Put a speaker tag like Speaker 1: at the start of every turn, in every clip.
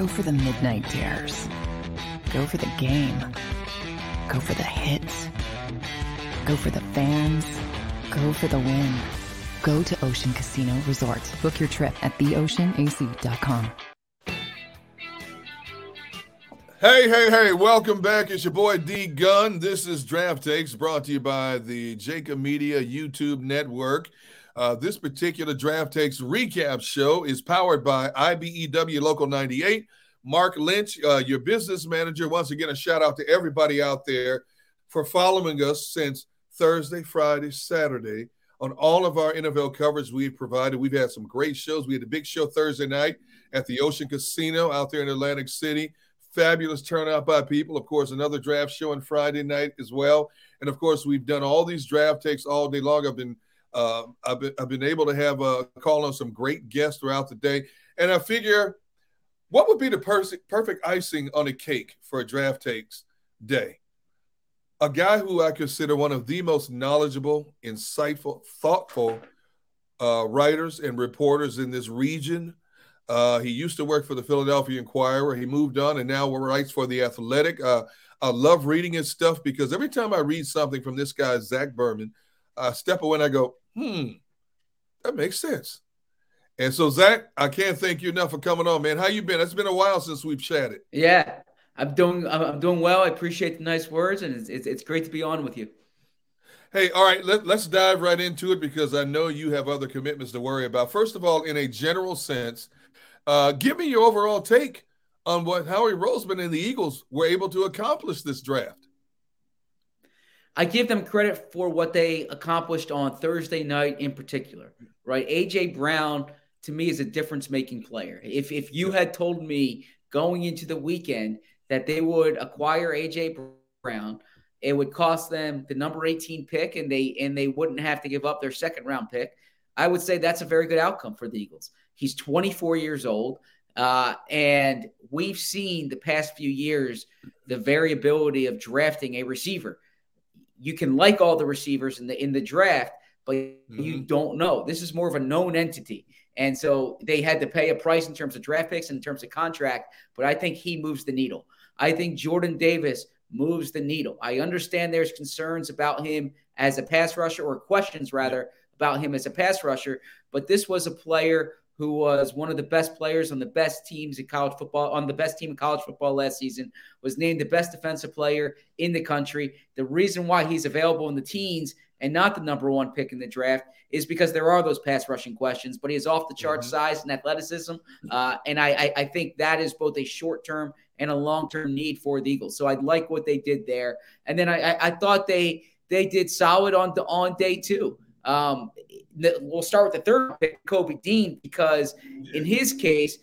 Speaker 1: Go for the midnight dares. Go for the game. Go for the hits. Go for the fans. Go for the win. Go to Ocean Casino Resort. Book your trip at theoceanac.com.
Speaker 2: Hey, hey, hey, welcome back. It's your boy D Gun. This is Draft Takes brought to you by the Jakib Media YouTube network. Uh, this particular Draft Takes recap show is powered by IBEW Local 98. Mark Lynch, uh, your business manager. Once again, a shout out to everybody out there for following us since Thursday, Friday, Saturday on all of our NFL coverage we've provided. We've had some great shows. We had a big show Thursday night at the Ocean Casino out there in Atlantic City. Fabulous turnout by people. Of course, another draft show on Friday night as well. And of course, we've done all these draft takes all day long. I've been uh, I've been I've been able to have a call on some great guests throughout the day, and I figure, what would be the perfect perfect icing on a cake for a draft takes day? A guy who I consider one of the most knowledgeable, insightful, thoughtful uh, writers and reporters in this region. Uh, he used to work for the Philadelphia Inquirer. He moved on and now writes for the Athletic. Uh, I love reading his stuff because every time I read something from this guy, Zach Berman, I step away and I go, hmm, that makes sense. And so, Zach, I can't thank you enough for coming on, man. How you been? It's been a while since we've chatted.
Speaker 3: Yeah, I'm doing. I'm doing well. I appreciate the nice words, and it's, it's, it's great to be on with you.
Speaker 2: Hey, all right, let, let's dive right into it because I know you have other commitments to worry about. First of all, in a general sense, uh, give me your overall take on what Howie Roseman and the Eagles were able to accomplish this draft.
Speaker 3: I give them credit for what they accomplished on Thursday night in particular, right? AJ Brown to me is a difference making player. If if you had told me going into the weekend that they would acquire AJ Brown, it would cost them the number 18 pick and they and they wouldn't have to give up their second round pick. I would say that's a very good outcome for the Eagles. He's 24 years old. Uh, and we've seen the past few years the variability of drafting a receiver you can like all the receivers in the in the draft, but mm-hmm. you don't know. This is more of a known entity. And so they had to pay a price in terms of draft picks and in terms of contract, but I think he moves the needle. I think Jordan Davis moves the needle. I understand there's concerns about him as a pass rusher or questions rather about him as a pass rusher, but this was a player who was one of the best players on the best teams in college football, on the best team in college football last season, was named the best defensive player in the country. The reason why he's available in the teens and not the number one pick in the draft is because there are those pass rushing questions, but he has off the chart mm-hmm. size and athleticism. Uh, and I, I, I think that is both a short term and a long term need for the Eagles. So I like what they did there. And then I, I, I thought they they did solid on the on day two. Um, we'll start with the third pick, Kobe Dean, because in his case,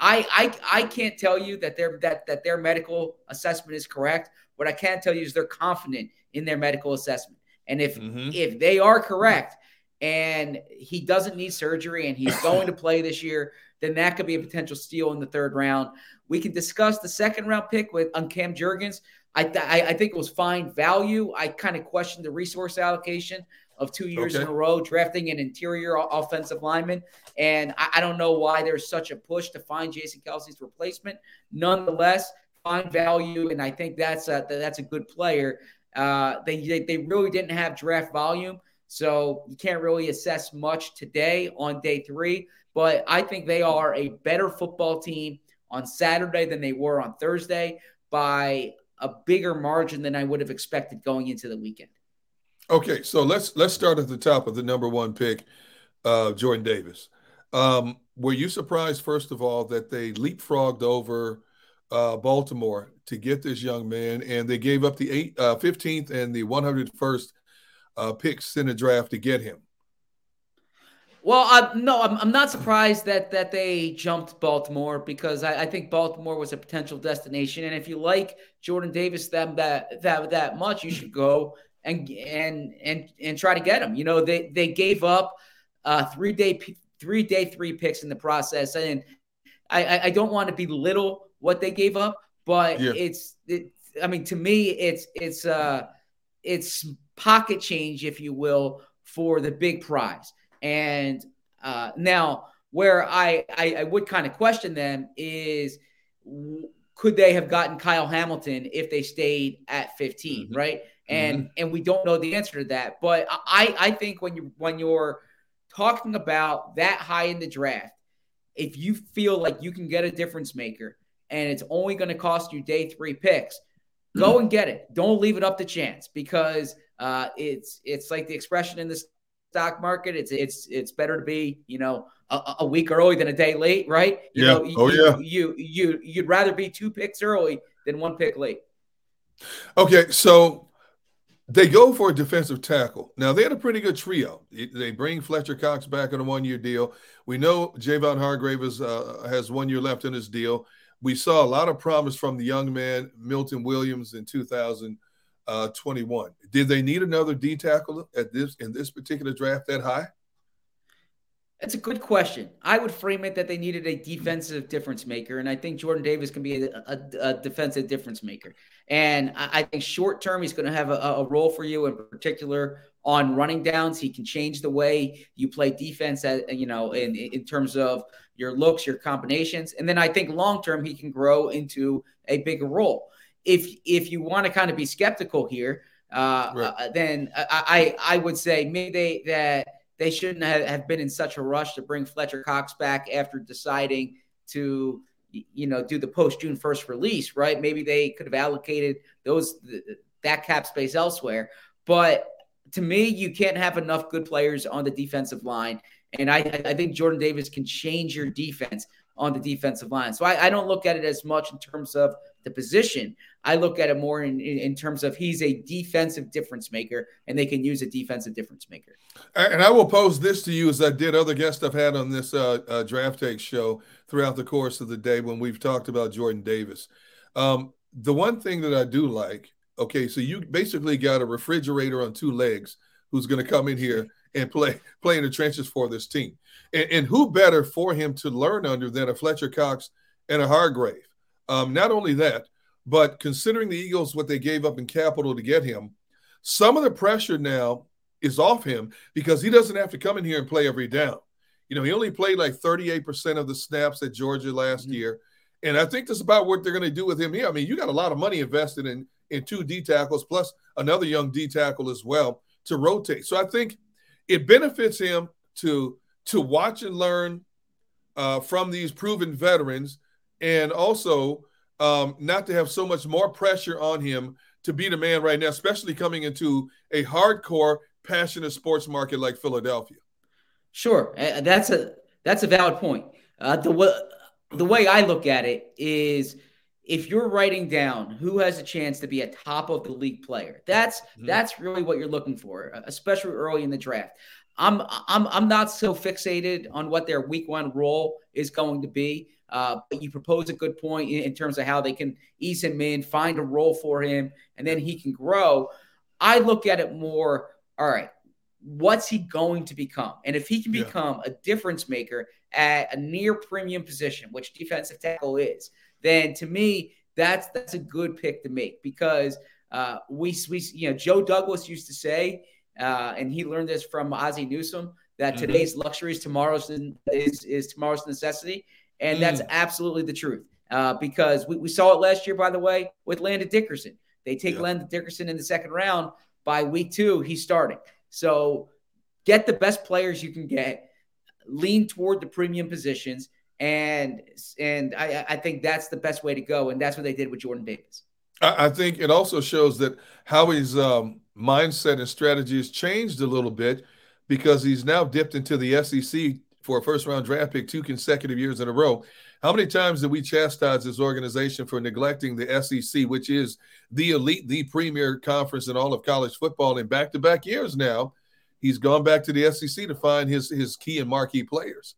Speaker 3: I, I I can't tell you that their that that their medical assessment is correct. What I can tell you is they're confident in their medical assessment, and if mm-hmm. if they are correct, and he doesn't need surgery and he's going to play this year, then that could be a potential steal in the third round. We can discuss the second round pick with on Cam Jurgens. I, th- I think it was fine value. I kind of questioned the resource allocation of two years okay. in a row, drafting an interior offensive lineman. And I, I, don't know why there's such a push to find Jason Kelce's replacement. Nonetheless, find value, and I think that's a, that's a good player. Uh, they, they, they really didn't have draft volume, so you can't really assess much today on day three. But I think they are a better football team on Saturday than they were on Thursday by a bigger margin than I would have expected going into the weekend.
Speaker 2: Okay, so let's let's start at the top of the number one pick, uh, Jordan Davis. Um, were you surprised, first of all, that they leapfrogged over uh, Baltimore to get this young man, and they gave up the eight, uh, 15th and the 101st uh, picks in the draft to get him?
Speaker 3: Well, I, no, I'm, I'm not surprised that that they jumped Baltimore because I, I, think Baltimore was a potential destination, and if you like Jordan Davis them that that that much, you should go and and and and try to get them. You know, they they gave up uh, three day three day three picks in the process, and I I don't want to belittle what they gave up, but yeah. it's it, I mean to me it's it's uh it's pocket change, if you will, for the big prize. And uh, now Where I, I, I would kind of question them is could they have gotten Kyle Hamilton if they stayed at 15, mm-hmm. right? And mm-hmm. and we don't know the answer to that. But I I think when you when you're talking about that high in the draft, if you feel like you can get a difference maker and it's only going to cost you day three picks, go and get it. Don't leave it up to chance because uh, it's it's like the expression in the stock market. It's it's it's better to be you know a, a week early than a day late, right? You
Speaker 2: yeah.
Speaker 3: Know,
Speaker 2: oh
Speaker 3: you,
Speaker 2: yeah.
Speaker 3: You you you'd rather be two picks early than one pick late.
Speaker 2: Okay, so they go for a defensive tackle. Now they had a pretty good trio. They bring Fletcher Cox back on a one-year deal. We know Javon Hargrave is, uh, has one year left in his deal. We saw a lot of promise from the young man Milton Williams in 2021. Did they need another D tackle at this in this particular draft that high?
Speaker 3: That's a good question. I would frame it that they needed a defensive difference maker, and I think Jordan Davis can be a, a, a defensive difference maker. And I, I think short term, he's going to have a, a, role for you, in particular on running downs. He can change the way you play defense, at, you know, in in terms of your looks, your combinations, and then I think long term he can grow into a bigger role. If if you want to kind of be skeptical here, uh, right. uh, then I I would say maybe they that they shouldn't have been in such a rush to bring Fletcher Cox back after deciding to you know do the post June 1st release, right? Maybe they could have allocated those that cap space elsewhere. But to me, you can't have enough good players on the defensive line. And I, I think Jordan Davis can change your defense on the defensive line. So I, I don't look at it as much in terms of the position. I look at it more in, in, in, terms of he's a defensive difference maker and they can use a defensive difference maker.
Speaker 2: And I will pose this to you as I did other guests I've had on this uh, uh, draft take show throughout the course of the day when we've talked about Jordan Davis. Um, the one thing that I do like, okay, so you basically got a refrigerator on two legs who's going to come in here and play play in the trenches for this team. And, and who better for him to learn under than a Fletcher Cox and a Hargrave? Um, not only that, but considering the Eagles, what they gave up in capital to get him, some of the pressure now is off him because he doesn't have to come in here and play every down. You know, he only played like 38% of the snaps at Georgia last mm-hmm. year. And I think that's about what they're going to do with him here. I mean, you got a lot of money invested in in two D tackles plus another young D tackle as well to rotate. So I think it benefits him to to watch and learn uh, from these proven veterans and also um, not to have so much more pressure on him to be the man right now, especially coming into a hardcore, passionate sports market like Philadelphia.
Speaker 3: Sure, that's a that's a valid point. Uh, the way the way I look at it is, if you're writing down who has a chance to be a top of the league player, that's mm-hmm. that's really what you're looking for, especially early in the draft. I'm I'm I'm not so fixated on what their week one role is going to be. Uh, but you propose a good point in, in, terms of how they can ease him in, find a role for him, and then he can grow. I look at it more. All right, what's he going to become? And if he can become yeah. a difference maker at a near premium position, which defensive tackle is, then to me that's that's a good pick to make because uh, we we you know Joe Douglas used to say uh, and he learned this from Ozzie Newsome that mm-hmm. today's luxury is tomorrow's is is tomorrow's necessity, and mm. that's absolutely the truth. Uh, because we, we saw it last year, by the way, with Landon Dickerson. They take yeah. Landon Dickerson in the second round. By week two, he's starting. So get the best players you can get, lean toward the premium positions, and and I, I think that's the best way to go. And that's what they did with Jordan Davis.
Speaker 2: I, think it also shows that Howie's um, mindset and strategy has changed a little bit because he's now dipped into the SEC for a first round draft pick two consecutive years in a row. How many times did we chastise this organization for neglecting the SEC, which is the elite, the premier conference in all of college football in back to back years now? He's gone back to the SEC to find his his key and marquee players.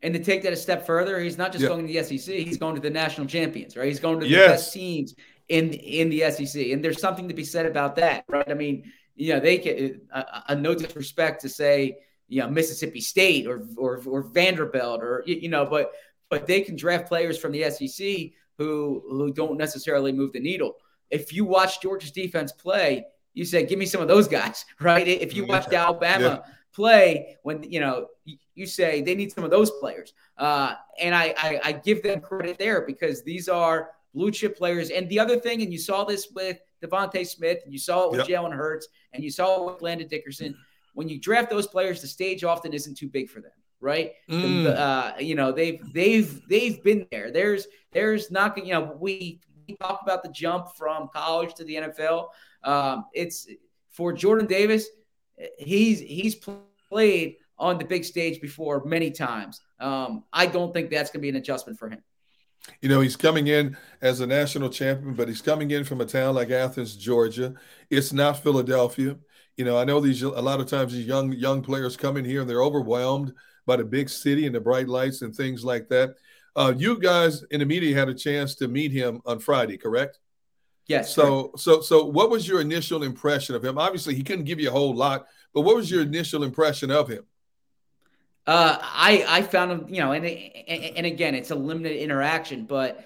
Speaker 3: And to take that a step further, he's not just going to the SEC; he's going to the national champions, right? He's going to the yes. best teams in in the SEC, and there's something to be said about that, right? I mean, you know, they can a, a no disrespect to say, you know, Mississippi State or or or Vanderbilt or you know, but but they can draft players from the SEC who who don't necessarily move the needle. If you watch Georgia's defense play, you say, "Give me some of those guys," right? If you watched Alabama yeah. play when you know you say they need some of those players. Uh, and I, I, I give them credit there because these are blue chip players. And the other thing, and you saw this with DeVonta Smith, and you saw it with yep. Jalen Hurts, and you saw it with Landon Dickerson. When you draft those players, the stage often isn't too big for them, right? Mm. The, uh, you know, they've they've they've been there. There's there's not you know we, we talk about the jump from college to the NFL. Um, it's for Jordan Davis. He's he's played on the big stage before many times. Um, I don't think that's going to be an adjustment for him.
Speaker 2: You know, he's coming in as a national champion, but he's coming in from a town like Athens, Georgia. It's not Philadelphia. You know, I know these a lot of times these young young players come in here and they're overwhelmed by the big city and the bright lights and things like that. Uh, you guys in the media had a chance to meet him on Friday, correct?
Speaker 3: Yes.
Speaker 2: So, so, so, what was your initial impression of him? Obviously, he couldn't give you a whole lot, but what was your initial impression of him?
Speaker 3: Uh, I I found him, you know, and and again, it's a limited interaction, but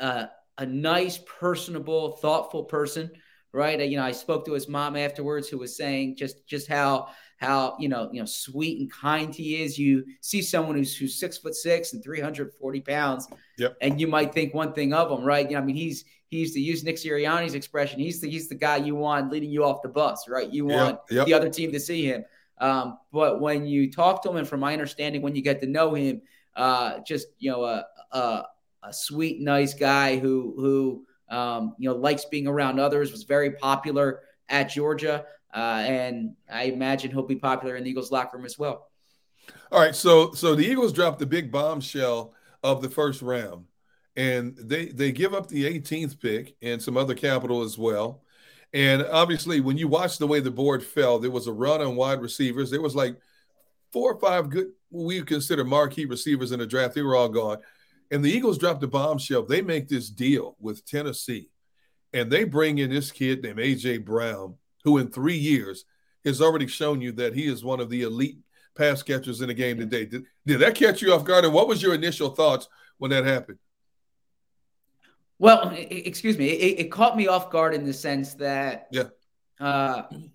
Speaker 3: uh, a nice, personable, thoughtful person, right? You know, I spoke to his mom afterwards, who was saying just just how how you know you know sweet and kind he is. You see someone who's who's six foot six and three hundred forty pounds,
Speaker 2: yep.
Speaker 3: and you might think one thing of him, right? You know, I mean, he's he's to use Nick Sirianni's expression. He's the he's the guy you want leading you off the bus, right? You want yep. Yep. the other team to see him. Um, but when you talk to him, and from my understanding, when you get to know him, uh, just you know, a, a, a sweet, nice guy who who um, you know likes being around others, was very popular at Georgia, uh, and I imagine he'll be popular in the Eagles locker room as well.
Speaker 2: All right, so so the Eagles dropped the big bombshell of the first round, and they they give up the 18th pick and some other capital as well. And obviously, when you watch the way the board fell, there was a run on wide receivers. There was like four or five good, we consider marquee receivers in the draft. They were all gone. And the Eagles dropped the bombshell. They make this deal with Tennessee, and they bring in this kid named A.J. Brown, who in three years has already shown you that he is one of the elite pass catchers in the game today. Did, did that catch you off guard? And what was your initial thoughts when that happened?
Speaker 3: Well, excuse me. It, it, caught me off guard in the sense that,
Speaker 2: yeah,
Speaker 3: uh, you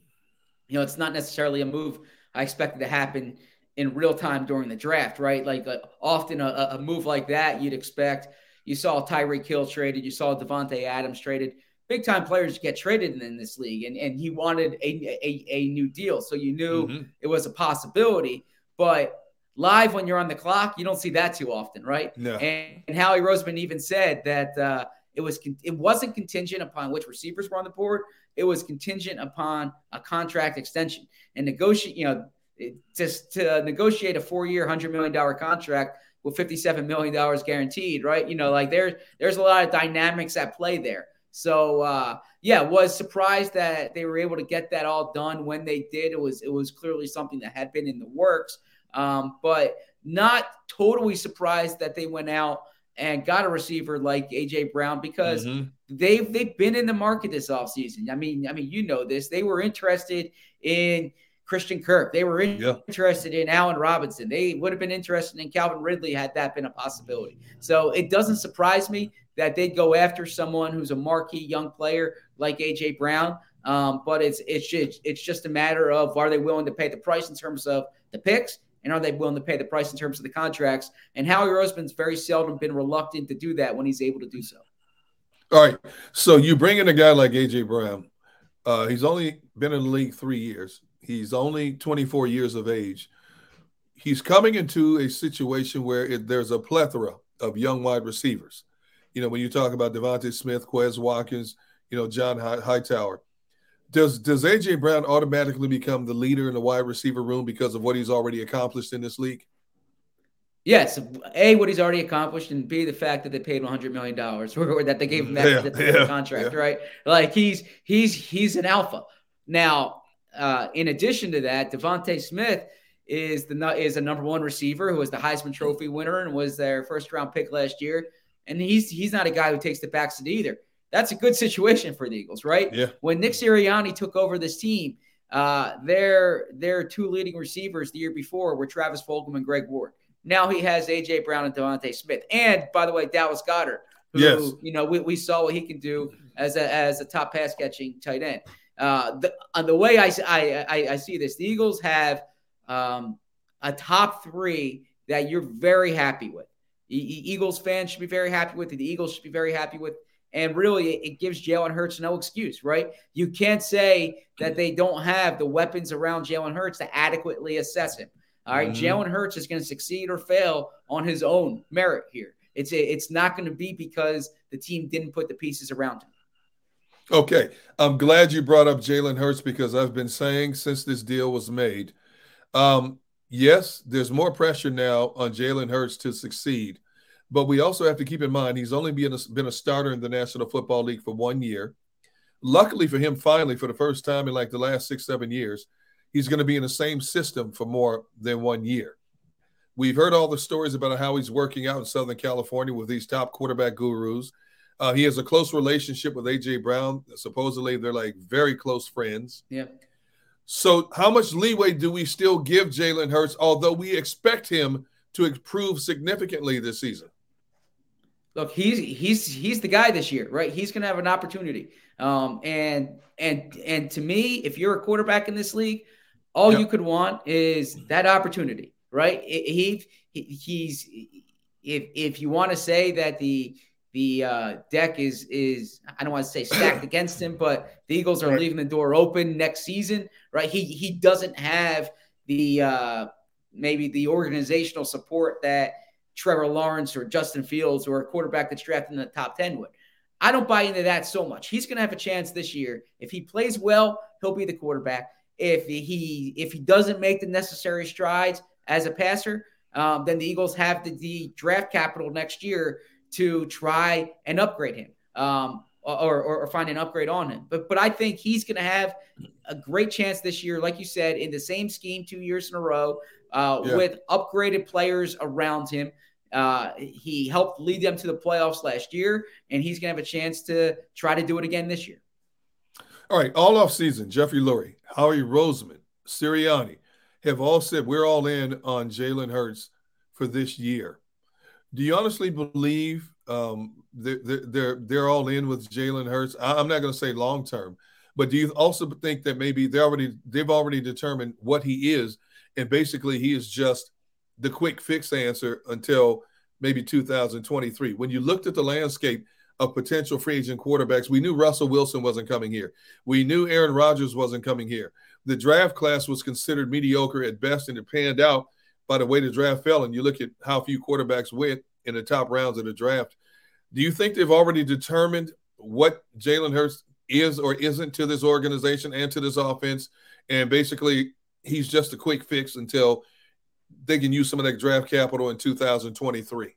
Speaker 3: know, it's not necessarily a move I expected to happen in real time during the draft, right? Like uh, often a, a, move like that you'd expect. You saw Tyreek Hill traded, you saw Davante Adams traded. Big time players get traded in, this league, and, and he wanted a, a, a new deal, so you knew mm-hmm. it was a possibility. But live when you're on the clock, you don't see that too often, right?
Speaker 2: No.
Speaker 3: And, and Howie Roseman even said that uh, it was it wasn't contingent upon which receivers were on the board. It was contingent upon a contract extension and negotiate. You know, just to negotiate a four-year, hundred million dollar contract with fifty-seven million dollars guaranteed, right? You know, like there's there's a lot of dynamics at play there. So uh, yeah, was surprised that they were able to get that all done when they did. It was it was clearly something that had been in the works, um, but not totally surprised that they went out and got a receiver like AJ Brown because mm-hmm. they've they've been in the market this offseason. I mean, I mean, you know this. They were interested in Christian Kirk. They were in, yeah. interested in Allen Robinson. They would have been interested in Calvin Ridley had that been a possibility. So it doesn't surprise me that they'd go after someone who's a marquee young player like AJ Brown. Um, but it's it's just, it's just a matter of are they willing to pay the price in terms of the picks and are they willing to pay the price in terms of the contracts? And Howie Roseman's very seldom been reluctant to do that when he's able to do so.
Speaker 2: All right. So you bring in a guy like AJ Brown. Uh, he's only been in the league three years. He's only 24 years of age. He's coming into a situation where it, there's a plethora of young wide receivers. You know, when you talk about DeVonta Smith, Quez Watkins, you know, John Hightower does does AJ Brown automatically become the leader in the wide receiver room because of what he's already accomplished in this league?
Speaker 3: Yes, a what he's already accomplished, and b the fact that they paid hundred million dollars, or that they gave him that yeah, yeah, contract, yeah. right? Like he's he's he's an alpha. Now, uh, in addition to that, DeVonta Smith is the is a number one receiver who was the Heisman Trophy winner and was their first round pick last year, and he's he's not a guy who takes the backseat either that's a good situation for the Eagles, right?
Speaker 2: Yeah.
Speaker 3: When Nick Sirianni took over this team, uh, their their two leading receivers the year before were Travis Fulgham and Greg Ward. Now he has AJ Brown and DeVonta Smith, and by the way, Dallas Goedert, who yes. you know we, we saw what he can do as a as a top pass catching tight end. Uh, the, on the way I, I, I, I see this, the Eagles have um, a top three that you're very happy with. E- Eagles fans should be very happy with. it. The Eagles should be very happy with. And really, it gives Jalen Hurts no excuse, right? You can't say that they don't have the weapons around Jalen Hurts to adequately assess him. All right? mm-hmm. Jalen Hurts is going to succeed or fail on his own merit here. It's it's not going to be because the team didn't put the pieces around him.
Speaker 2: Okay, I'm glad you brought up Jalen Hurts because I've been saying since this deal was made, um, yes, there's more pressure now on Jalen Hurts to succeed, but we also have to keep in mind he's only been a, been a starter in the National Football League for one year. Luckily for him, finally, for the first time in like the last six seven years, he's going to be in the same system for more than one year. We've heard all the stories about how he's working out in Southern California with these top quarterback gurus. Uh, he has a close relationship with AJ Brown. Supposedly, they're like very close friends.
Speaker 3: Yeah.
Speaker 2: So, how much leeway do we still give Jalen Hurts, although we expect him to improve significantly this season?
Speaker 3: Look, he's he's he's the guy this year, right? He's going to have an opportunity. Um, and and and to me, if you're a quarterback in this league, all yep. you could want is that opportunity, right? He, he he's if if you want to say that the the uh, deck is is I don't want to say stacked against him, but the Eagles are leaving the door open next season, right? He he doesn't have the uh, maybe the organizational support that Trevor Lawrence or Justin Fields or a quarterback that's drafted in the top ten would. I don't buy into that so much. He's going to have a chance this year. If he plays well, he'll be the quarterback. If he if he doesn't make the necessary strides as a passer, um, then the Eagles have the, the, draft capital next year to try and upgrade him um, or, or, or, find an upgrade on him. But but I think he's going to have a great chance this year, like you said, in the same scheme two years in a row uh, yeah. with upgraded players around him. Uh, he helped lead them to the playoffs last year, and he's going to have a chance to try to do it again this year.
Speaker 2: All right, all off season, Jeffrey Lurie, Howie Roseman, Sirianni have all said we're all in on Jalen Hurts for this year. Do you honestly believe um, they're, they're they're all in with Jalen Hurts? I'm not going to say long term, but do you also think that maybe they already they've already determined what he is, and basically he is just the quick fix answer until maybe 2023. When you looked at the landscape of potential free agent quarterbacks, we knew Russell Wilson wasn't coming here. We knew Aaron Rodgers wasn't coming here. The draft class was considered mediocre at best, and it panned out by the way the draft fell. And you look at how few quarterbacks went in the top rounds of the draft. Do you think they've already determined what Jalen Hurts is or isn't to this organization and to this offense? And basically, he's just a quick fix until – they can use some of that draft capital in 2023?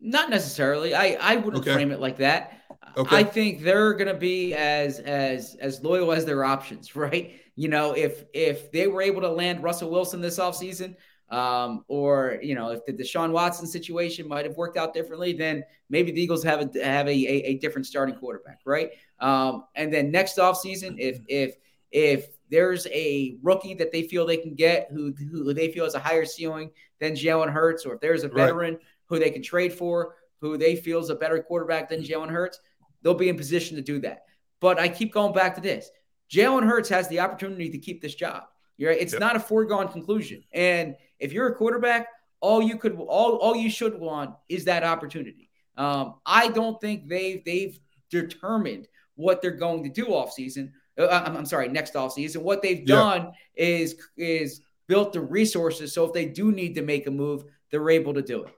Speaker 3: Not necessarily. I, I wouldn't okay. frame it like that. Okay. I think they're going to be as as as loyal as their options, right? You know, if if they were able to land Russell Wilson this offseason, um, or you know, if the Deshaun Watson situation might have worked out differently, then maybe the Eagles have a have a, a, a different starting quarterback, right? Um, and then next offseason, if if if there's a rookie that they feel they can get who, who they feel has a higher ceiling than Jalen Hurts, or if there's a veteran right. who they can trade for who they feel is a better quarterback than Jalen Hurts, they'll be in position to do that. But I keep going back to this. Jalen Hurts has the opportunity to keep this job. You're, it's yep. not a foregone conclusion. And if you're a quarterback, all you could all all you should want is that opportunity. Um, I don't think they've they've determined what they're going to do off season. Uh, I'm, I'm, sorry, next off season. What they've done yeah. is is built the resources so if they do need to make a move, they're able to do it.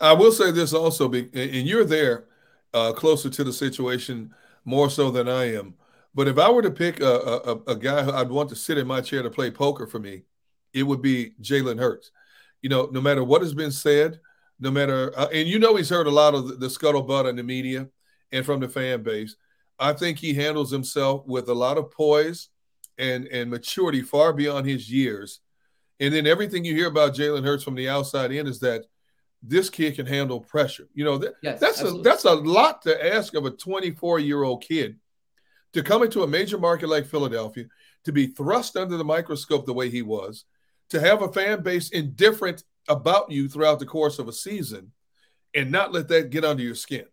Speaker 2: I will say this also, and you're there uh, closer to the situation more so than I am. But if I were to pick a, a, a guy who I'd want to sit in my chair to play poker for me, it would be Jalen Hurts. You know, no matter what has been said, no matter, uh, and you know, he's heard a lot of the, the scuttlebutt in the media and from the fan base. I think he handles himself with a lot of poise and and maturity far beyond his years. And then everything you hear about Jalen Hurts from the outside in is that this kid can handle pressure. You know, that, yes, that's absolutely. a that's a lot to ask of a 24 year old kid to come into a major market like Philadelphia, to be thrust under the microscope the way he was, to have a fan base indifferent about you throughout the course of a season, and not let that get under your skin.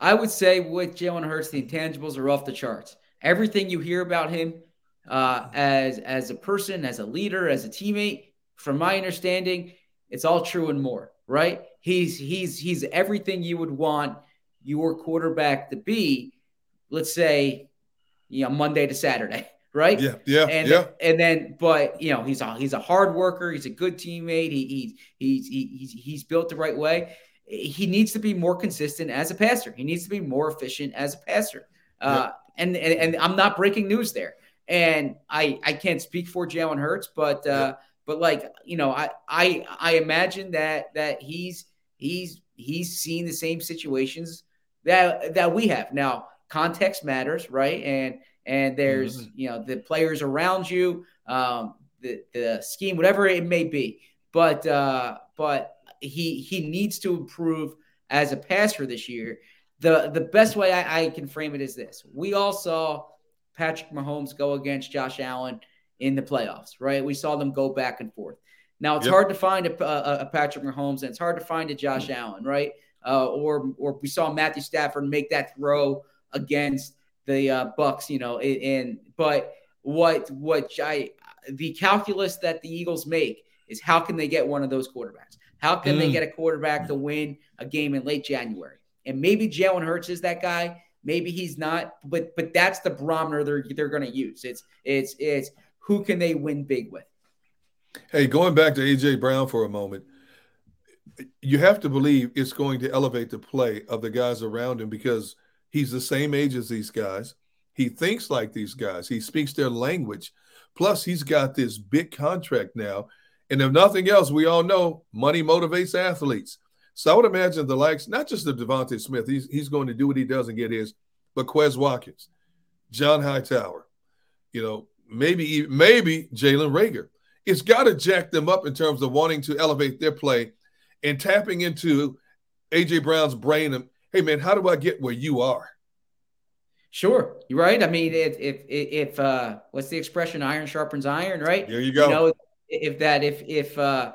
Speaker 3: I would say with Jalen Hurts, the intangibles are off the charts. Everything you hear about him uh, as as a person, as a leader, as a teammate. From my understanding, it's all true and more. Right? He's he's he's everything you would want your quarterback to be. Let's say, you know, Monday to Saturday. Right.
Speaker 2: Yeah. Yeah.
Speaker 3: And
Speaker 2: yeah.
Speaker 3: and then, but you know, he's a he's a hard worker. He's a good teammate. He, he's he's he's he's built the right way. He needs to be more consistent as a passer. He needs to be more efficient as a passer. Uh, and, and and I'm not breaking news there. And I I can't speak for Jalen Hurts, but uh, yeah. but like you know, I I I imagine that that he's he's he's seen the same situations that that we have. Now, context matters, right? And and there's mm-hmm. you know the players around you, um, the the scheme, whatever it may be. But uh, but he he needs to improve as a passer this year. The the best way I, I can frame it is this: we all saw Patrick Mahomes go against Josh Allen in the playoffs, right? We saw them go back and forth. Now it's yep. hard to find a, a, a, Patrick Mahomes, and it's hard to find a Josh mm-hmm. Allen, right? Uh, or or we saw Matthew Stafford make that throw against the uh, Bucs, you know, and but what what I the calculus that the Eagles make is how can they get one of those quarterbacks? How can mm. they get a quarterback to win a game in late January? And maybe Jalen Hurts is that guy. Maybe he's not, but but that's the barometer they're they're going to use. It's it's it's who can they win big with.
Speaker 2: Hey, going back to AJ Brown for a moment, you have to believe it's going to elevate the play of the guys around him because He's the same age as these guys. He thinks like these guys. He speaks their language. Plus, he's got this big contract now. And if nothing else, we all know money motivates athletes. So I would imagine the likes, not just of DeVonta Smith, he's, he's going to do what he does and get his, but Quez Watkins, John Hightower, you know, maybe maybe Jalen Reagor. It's got to jack them up in terms of wanting to elevate their play and tapping into AJ Brown's brain hey man, how do I get where you are?
Speaker 3: Sure, you're right. I mean, if if if uh, what's the expression? Iron sharpens iron, right?
Speaker 2: There you go. You
Speaker 3: know, if that if if uh,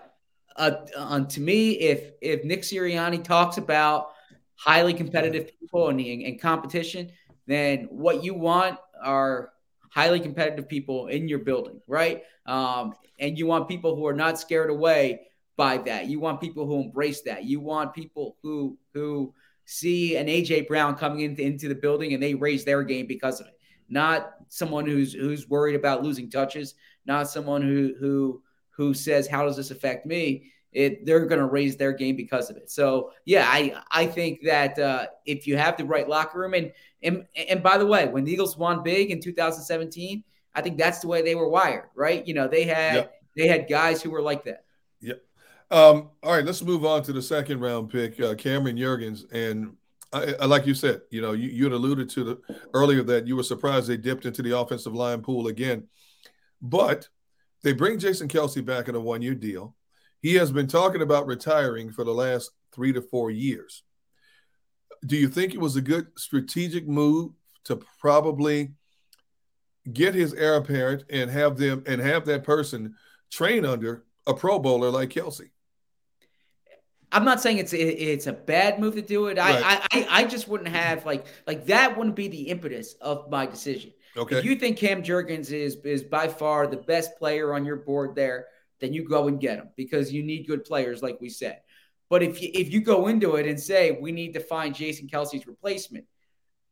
Speaker 3: uh, uh, to me, if if Nick Sirianni talks about highly competitive people and, and competition, then what you want are highly competitive people in your building, right? Um, and you want people who are not scared away by that. You want people who embrace that. You want people who who see an AJ Brown coming into, into the building and they raise their game because of it. Not someone who's who's worried about losing touches, not someone who who who says, How does this affect me? It, they're going to raise their game because of it. So yeah, I I think that uh, if you have the right locker room and and and by the way, when the Eagles won big in 2017, I think that's the way they were wired, right? You know, they had yep. they had guys who were like that.
Speaker 2: Um, all right, let's move on to the second round pick, uh, Cameron Jurgens. And I, I, like you said, you know, you, you had alluded to the, earlier that you were surprised they dipped into the offensive line pool again. But they bring Jason Kelce back in a one year deal. He has been talking about retiring for the last three to four years. Do you think it was a good strategic move to probably get his heir apparent and have them and have that person train under a Pro Bowler like Kelce?
Speaker 3: I'm not saying it's it's a bad move to do it. I, right. I I just wouldn't have like like that wouldn't be the impetus of my decision.
Speaker 2: Okay.
Speaker 3: If you think Cam Jurgens is is by far the best player on your board there, then you go and get him because you need good players, like we said. But if you if you go into it and say we need to find Jason Kelce's replacement,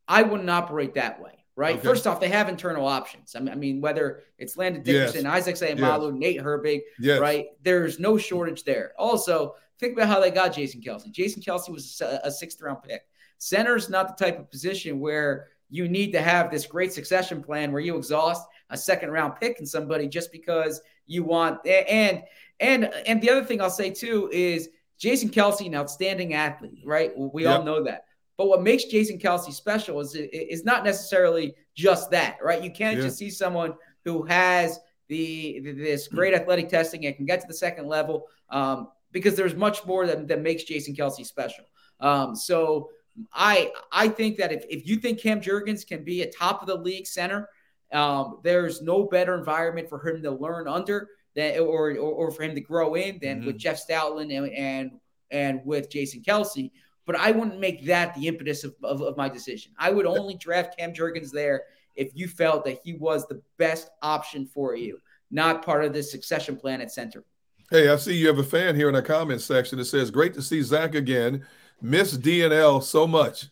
Speaker 3: I wouldn't operate that way. Right. Okay. First off, they have internal options. I mean, I mean whether it's Landon Dickerson, yes. Isaac Seumalo, yes. Nate Herbig, yes. right? There's no shortage there. Also, Think about how they got Jason Kelce. Jason Kelce was a sixth round pick. Center is not the type of position where you need to have this great succession plan where you exhaust a second round pick in somebody just because you want and and and the other thing I'll say too is Jason Kelce an outstanding athlete, right? We yep. all know that. But what makes Jason Kelce special is is not necessarily just that, right? You can't yeah. just see someone who has the this great athletic testing and can get to the second level. Um, because there's much more that, that makes Jason Kelce special. Um, so I I think that if, if you think Cam Jurgens can be a top of the league center, um, there's no better environment for him to learn under than or or, or for him to grow in than mm-hmm. with Jeff Stoutland and, and and with Jason Kelce. But I wouldn't make that the impetus of, of, of my decision. I would only draft Cam Jurgens there if you felt that he was the best option for you, not part of this succession plan at center.
Speaker 2: Hey, I see you have a fan here in the comment section that says, "Great to see Zach again. Miss DNL so much."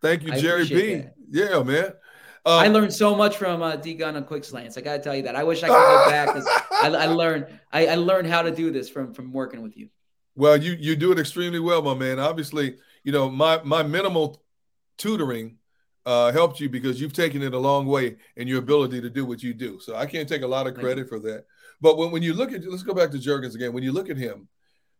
Speaker 2: Thank you,
Speaker 3: I
Speaker 2: Jerry B.
Speaker 3: appreciate
Speaker 2: Yeah, man.
Speaker 3: I
Speaker 2: Um,
Speaker 3: learned so much from uh, D Gun on Quick Slants. I got to tell you that. I wish I could go back because I, I learned I, I learned how to do this from from working with you.
Speaker 2: Well, you you do it extremely well, my man. Obviously, you know my my minimal tutoring uh, helped you because you've taken it a long way in your ability to do what you do. So I can't take a lot of credit for that. But when, when you look at let's go back to Jurgens again. When you look at him,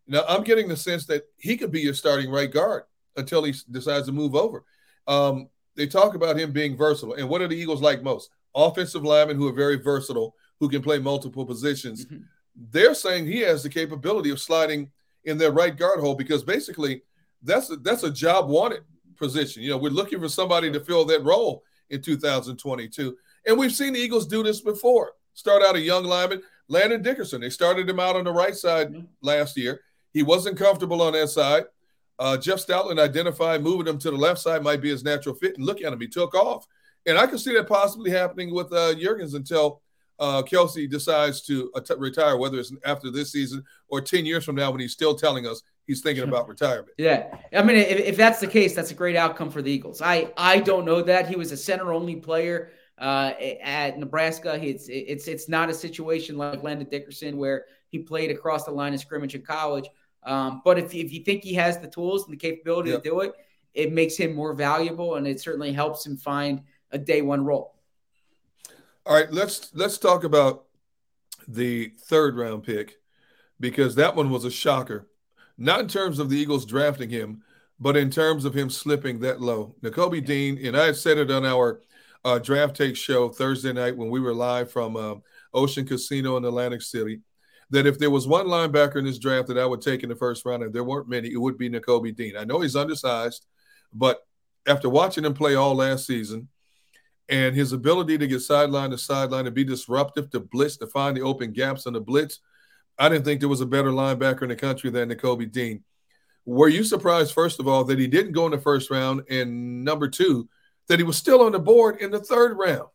Speaker 2: now I'm getting the sense that he could be your starting right guard until he decides to move over. Um, they talk about him being versatile, and what are the Eagles like most? Offensive linemen who are very versatile, who can play multiple positions
Speaker 3: Mhm.
Speaker 2: they're saying he has the capability of sliding in their right guard hole because basically that's a, that's a job wanted position. You know, we're looking for somebody to fill that role in 2022, and we've seen the Eagles do this before. Start out a young lineman, Landon Dickerson. They started him out on the right side
Speaker 3: Mhm.
Speaker 2: last year. He wasn't comfortable on that side. Uh, Jeff Stoutland identified moving him to the left side might be his natural fit, and look at him, he took off. And I could see that possibly happening with uh, Jurgens until uh, Kelce decides to uh, t- retire, whether it's after this season or 10 years from now when he's still telling us he's thinking about retirement.
Speaker 3: Yeah, I mean, if, if that's the case, that's a great outcome for the Eagles. I I don't know that he was a center only player uh, at Nebraska. It's it's it's not a situation like Landon Dickerson where he played across the line of scrimmage in college. Um, but if if you think he has the tools and the capability
Speaker 2: Yep.
Speaker 3: to do it, it makes him more valuable, and it certainly helps him find a day one role.
Speaker 2: All right, let's let's talk about the third round pick because that one was a shocker. Not in terms of the Eagles drafting him, but in terms of him slipping that low. Nakobe Dean, and I said it on our uh, draft take show Thursday night when we were live from uh, Ocean Casino in Atlantic City, that if there was one linebacker in this draft that I would take in the first round, and there weren't many, it would be Nakobe Dean. I know he's undersized, but after watching him play all last season, and his ability to get sideline to sideline and be disruptive to blitz to find the open gaps in the blitz. I didn't think there was a better linebacker in the country than Nakobe Dean. Were you surprised, first of all, that he didn't go in the first round? And number two, that he was still on the board in the third round?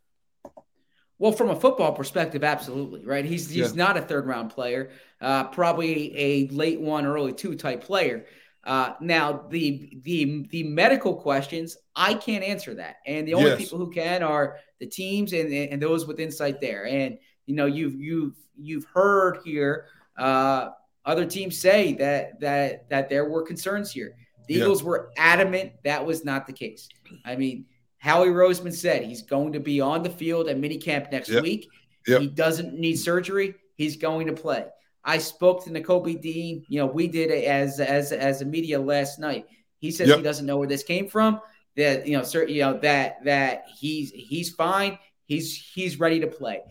Speaker 3: Well, from a football perspective, absolutely right. He's he's
Speaker 2: Yeah.
Speaker 3: not a third round player, uh, probably a late one, early two type player. Uh, now the the the medical questions, I can't answer that, and the only
Speaker 2: Yes.
Speaker 3: people who can are the teams and and those with insight there. And you know, you've you've you've heard here uh, other teams say that that that there were concerns here. The
Speaker 2: Yeah.
Speaker 3: Eagles were adamant that was not the case. I mean, Howie Roseman said he's going to be on the field at minicamp next
Speaker 2: Yep.
Speaker 3: week.
Speaker 2: Yep.
Speaker 3: He doesn't need surgery. He's going to play. I spoke to Nakobe Dean. You know, we did it as as as a media last night. He says
Speaker 2: Yep.
Speaker 3: he doesn't know where this came from. That you know, sir, you know that that he's he's fine. He's he's ready to play.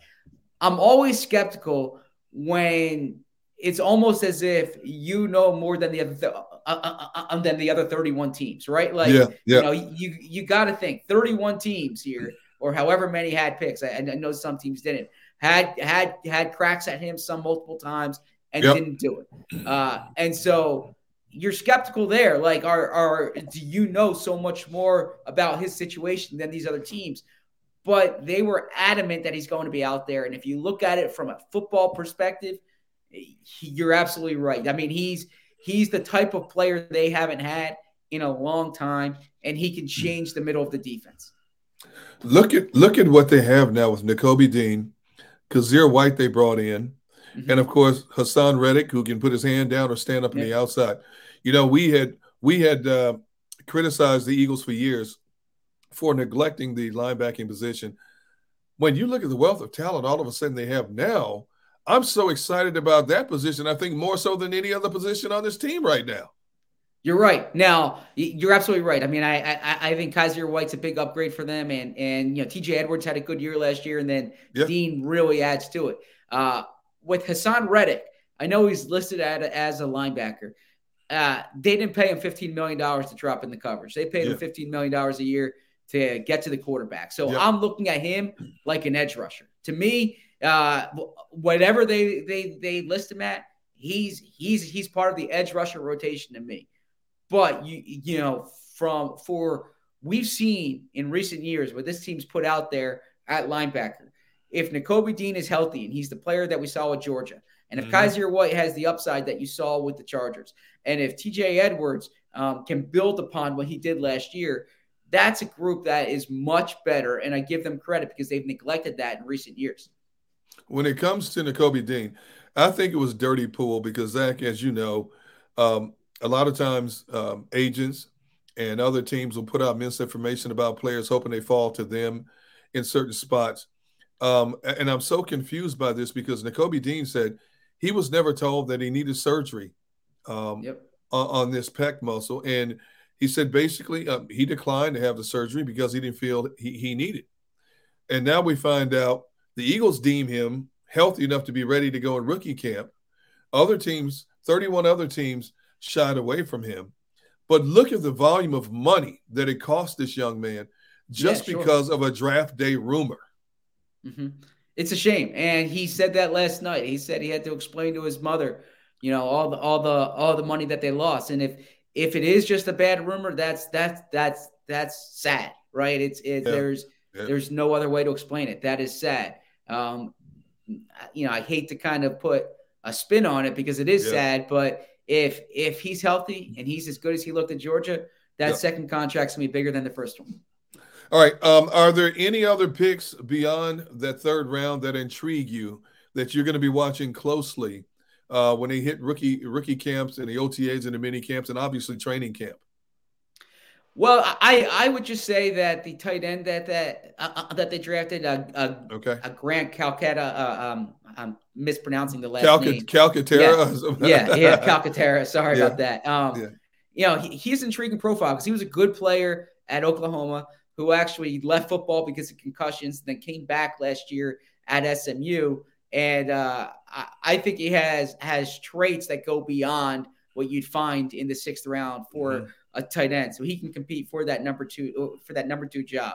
Speaker 3: I'm always skeptical when it's almost as if you know more than the other th- uh, uh, uh, than the other 31 teams, right? Like
Speaker 2: yeah, yeah,
Speaker 3: you know, you you got to think 31 teams here, or however many had picks. I, I know some teams didn't had had had cracks at him some multiple times and
Speaker 2: Yep.
Speaker 3: didn't do it. Uh, and so you're skeptical there. Like, are are do you know so much more about his situation than these other teams? But they were adamant that he's going to be out there. And if you look at it from a football perspective, he, you're absolutely right. I mean, he's he's the type of player they haven't had in a long time, and he can change the middle of the defense.
Speaker 2: Look at look at what they have now with Nakobe Dean, Kyzir White they brought in,
Speaker 3: Mhm.
Speaker 2: and of course Haason Reddick, who can put his hand down or stand up in the outside. You know, we had we had uh, criticized the Eagles for years for neglecting the linebacking position. When you look at the wealth of talent, all of a sudden they have now. I'm so excited about that position. I think more so than any other position on this team right now.
Speaker 3: You're right. Now you're absolutely right. I mean, I I, I think Kyzir White's a big upgrade for them, and and you know T.J. Edwards had a good year last year, and then
Speaker 2: Yeah.
Speaker 3: Dean really adds to it. Uh, with Haason Reddick, I know he's listed at, as a linebacker. Uh, they didn't pay him $15 million to drop in the coverage. They paid
Speaker 2: Yeah.
Speaker 3: him $15 million a year to get to the quarterback. So
Speaker 2: Yeah.
Speaker 3: I'm looking at him like an edge rusher. To me, uh, whatever they they they list him at, he's he's he's part of the edge rusher rotation to me. But you you know from for we've seen in recent years what this team's put out there at linebacker. If Nakobe Dean is healthy and he's the player that we saw with Georgia, and if mm-hmm. Kyzir White has the upside that you saw with the Chargers, and if TJ Edwards um, can build upon what he did last year, that's a group that is much better. And I give them credit because they've neglected that in recent years.
Speaker 2: When it comes to Nakobe Dean, I think it was dirty pool because Zach, as you know, um, a lot of times um, agents and other teams will put out misinformation about players, hoping they fall to them in certain spots. Um, and I'm so confused by this because Nakobe Dean said he was never told that he needed surgery um, yep. on, on, this pec muscle, and he said basically um, he declined to have the surgery because he didn't feel he, he needed. And now we find out the Eagles deem him healthy enough to be ready to go in rookie camp. Other teams, 31 other teams, shied away from him. But look at the volume of money that it cost this young man just yeah, sure. because of a draft day rumor.
Speaker 3: Mm-hmm. It's a shame, and he said that last night. He said he had to explain to his mother, you know, all the all the all the money that they lost. And if if it is just a bad rumor, that's that's that's that's sad, right? It's it, yeah. there's yeah. there's no other way to explain it. That is sad. Um, you know, I hate to kind of put a spin on it because it is yeah. sad, but if if he's healthy and he's as good as he looked at Georgia, that second contract's gonna be bigger than the first one.
Speaker 2: All right. Um, are there any other picks beyond that third round that intrigue you that you're going to be watching closely uh, when they hit rookie rookie camps and the OTAs and the mini camps and obviously training camp?
Speaker 3: Well, I I would just say that the tight end that that uh, uh that they drafted, uh, uh, okay, a Grant Calcutta, uh, um, I'm mispronouncing the last Calc- name.
Speaker 2: Calcaterra.
Speaker 3: Yeah, yeah, yeah Calcaterra. Sorry yeah. about that. Um, yeah. You know, he, he's an intriguing profile because he was a good player at Oklahoma who actually left football because of concussions, then came back last year at SMU. And uh, I, I think he has has traits that go beyond what you'd find in the sixth round for mm-hmm. A tight end. So he can compete for that number two for that number two job.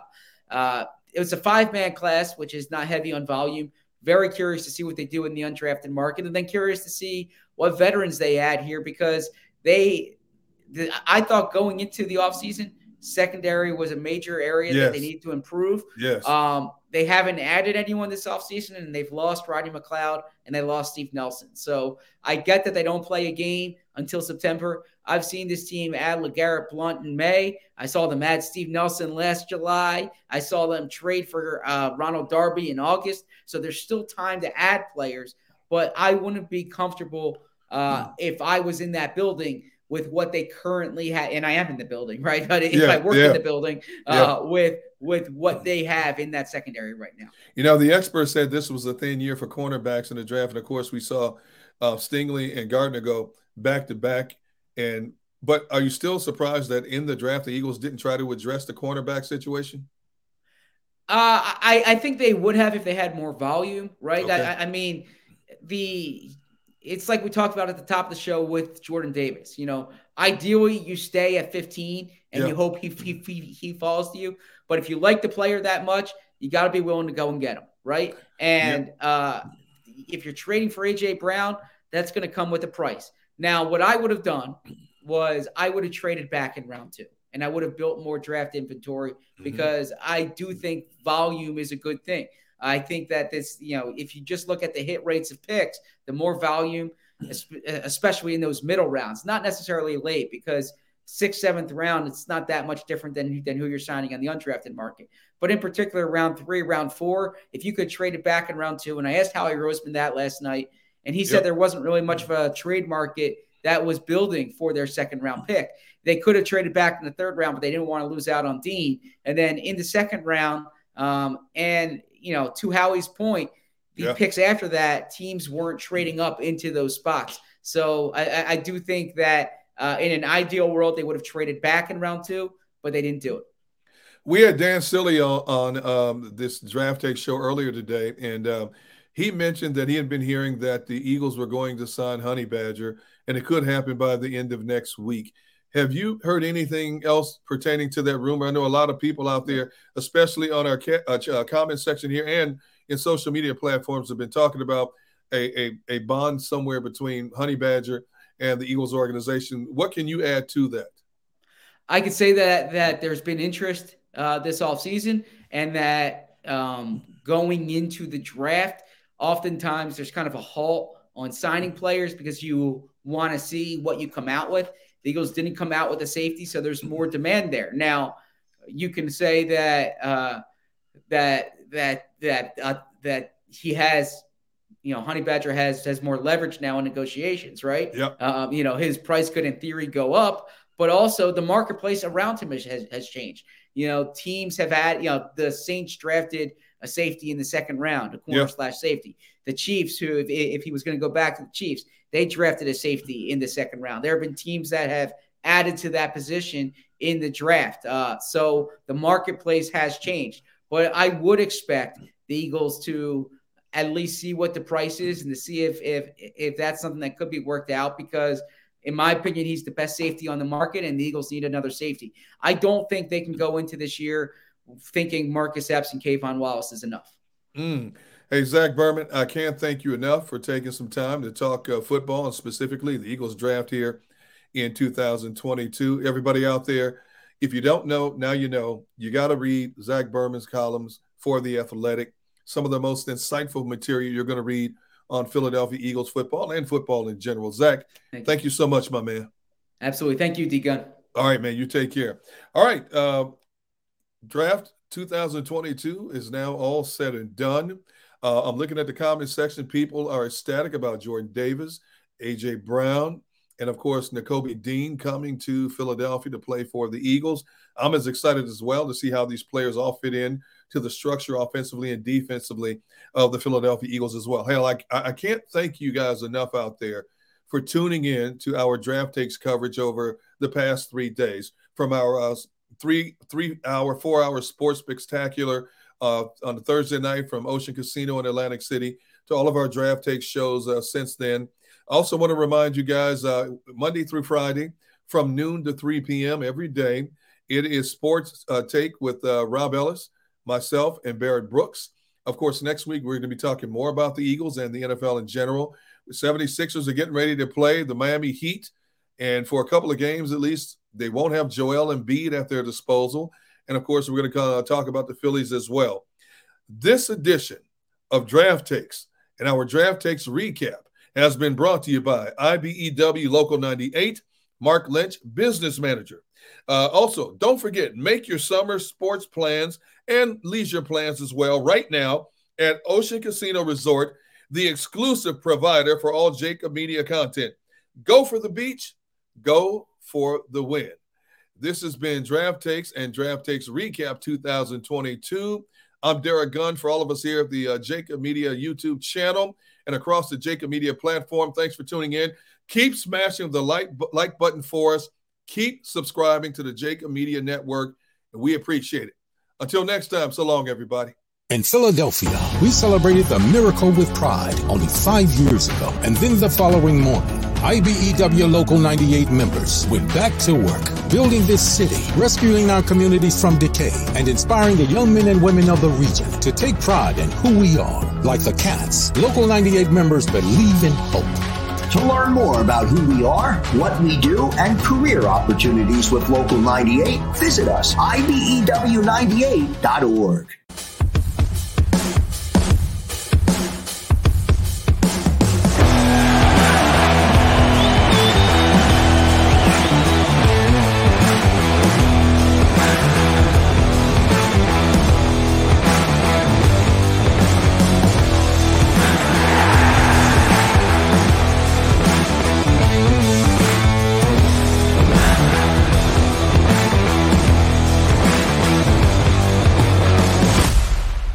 Speaker 3: Uh, it was a five man class, which is not heavy on volume. Very curious to see what they do in the undrafted market, and then curious to see what veterans they add here because they. The, I thought going into the offseason – Secondary was a major area yes. that they need to improve.
Speaker 2: Yes.
Speaker 3: Um, they haven't added anyone this offseason, and they've lost Rodney McLeod and they lost Steve Nelson. So I get that they don't play a game until September. I've seen this team add LeGarrette Blunt in May. I saw them add Steve Nelson last July. I saw them trade for uh, Ronald Darby in August. So there's still time to add players, but I wouldn't be comfortable uh, if I was in that building with what they currently have, and I am in the building, right? But if yeah, I work yeah. in the building, uh, yeah. with with what they have in that secondary right now.
Speaker 2: You know, the experts said this was a thin year for cornerbacks in the draft, and of course, we saw uh, Stingley and Gardner go back to back. And but are you still surprised that in the draft the Eagles didn't try to address the cornerback situation?
Speaker 3: Uh, I I think they would have if they had more volume, right? Okay. I, I mean, the it's like we talked about at the top of the show with Jordan Davis. You know, ideally you stay at 15 and yeah. you hope he, he, he he falls to you. But if you like the player that much, you got to be willing to go and get him, right? And yeah. uh, if you're trading for AJ Brown, that's going to come with a price. Now, what I would have done was I would have traded back in round two and I would have built more draft inventory mm-hmm. because I do think volume is a good thing. I think that this, you know, if you just look at the hit rates of picks, the more volume, especially in those middle rounds, not necessarily late, because sixth, seventh round, it's not that much different than, than who you're signing on the undrafted market. But in particular, round three, round four, if you could trade it back in round two, and I asked Howie Roseman that last night, and he said there wasn't really much of a trade market that was building for their second round pick. They could have traded back in the third round, but they didn't want to lose out on Dean. And then in the second round, um, and you know, to Howie's point, the yeah. picks after that, teams weren't trading up into those spots. So I, I do think that uh, in an ideal world, they would have traded back in round two, but they didn't do it.
Speaker 2: We had Dan Sileo on, on um, this draft take show earlier today, and um, he mentioned that he had been hearing that the Eagles were going to sign Honey Badger, and it could happen by the end of next week. Have you heard anything else pertaining to that rumor? I know a lot of people out there, especially on our ca- uh, uh, comment section here and in social media platforms, have been talking about a, a, a bond somewhere between Honey Badger and the Eagles organization. What can you add to that?
Speaker 3: I could say that that there's been interest uh, this offseason and that um, going into the draft, oftentimes there's kind of a halt on signing players because you want to see what you come out with. The Eagles didn't come out with a safety, so there's more demand there. Now, you can say that uh, that that that uh, that he has, you know, Honey Badger has has more leverage now in negotiations, right?
Speaker 2: Yeah.
Speaker 3: Um, you know, his price could, in theory, go up, but also the marketplace around him has, has changed. You know, teams have had, you know, the Saints drafted a safety in the second round, a corner slash safety. The Chiefs, who, if, if he was going to go back to the Chiefs, they drafted a safety in the second round. There have been teams that have added to that position in the draft. Uh, so the marketplace has changed. But I would expect the Eagles to at least see what the price is and to see if if if that's something that could be worked out because in my opinion he's the best safety on the market and the Eagles need another safety. I don't think they can go into this year thinking Marcus Epps and K'Von Wallace is enough.
Speaker 2: Mm. Hey, Zach Berman, I can't thank you enough for taking some time to talk uh, football and specifically the Eagles draft here in 2022. Everybody out there, if you don't know, now you know. You got to read Zach Berman's columns for The Athletic. Some of the most insightful material you're going to read on Philadelphia Eagles football and football in general. Zach, thank, thank you. you. so much, my man.
Speaker 3: Absolutely. Thank you, D Gun.
Speaker 2: All right, man. You take care. All right. Uh, draft 2022 is now all said and done. Uh, I'm looking at the comment section. People are ecstatic about Jordan Davis, AJ Brown, and of course, Nakobe Dean coming to Philadelphia to play for the Eagles. I'm as excited as well to see how these players all fit in to the structure offensively and defensively of the Philadelphia Eagles as well. Hell, I, I can't thank you guys enough out there for tuning in to our draft takes coverage over the past three days from our uh, three three hour, four hour sports spectacular uh, on Thursday night from Ocean Casino in Atlantic City to all of our draft takes shows uh, since then. I also want to remind you guys uh, Monday through Friday from noon to 3 p.m. every day. It is Sports uh, Take with uh, Rob Ellis, myself, and Barrett Brooks. Of course, next week we're going to be talking more about the Eagles and the NFL in general. The 76ers are getting ready to play the Miami Heat. And for a couple of games at least, they won't have Joel Embiid at their disposal. And of course, we're going to talk about the Phillies as well. This edition of Draft Takes and our Draft Takes recap has been brought to you by IBEW Local 98, Mark Lynch, Business Manager. Uh, also, don't forget, make your summer sports plans and leisure plans as well right now at Ocean Casino Resort, the exclusive provider for all Jakib Media content. Go for the beach, go for the win. This has been Draft Takes and Draft Takes Recap 2022. I'm Derek Gunn for all of us here at the uh, Jakib Media YouTube channel and across the Jakib Media platform. Thanks for tuning in. Keep smashing the like, like button for us. Keep subscribing to the Jakib Media Network, and we appreciate it. Until next time, so long, everybody.
Speaker 4: In Philadelphia, we celebrated the miracle with pride only five years ago, and then the following morning, IBEW Local 98 members went back to work, building this city, rescuing our communities from decay, and inspiring the young men and women of the region to take pride in who we are. Like the Cats, Local 98 members believe in hope.
Speaker 5: To learn more about who we are, what we do, and career opportunities with Local 98, visit us, ibew98.org.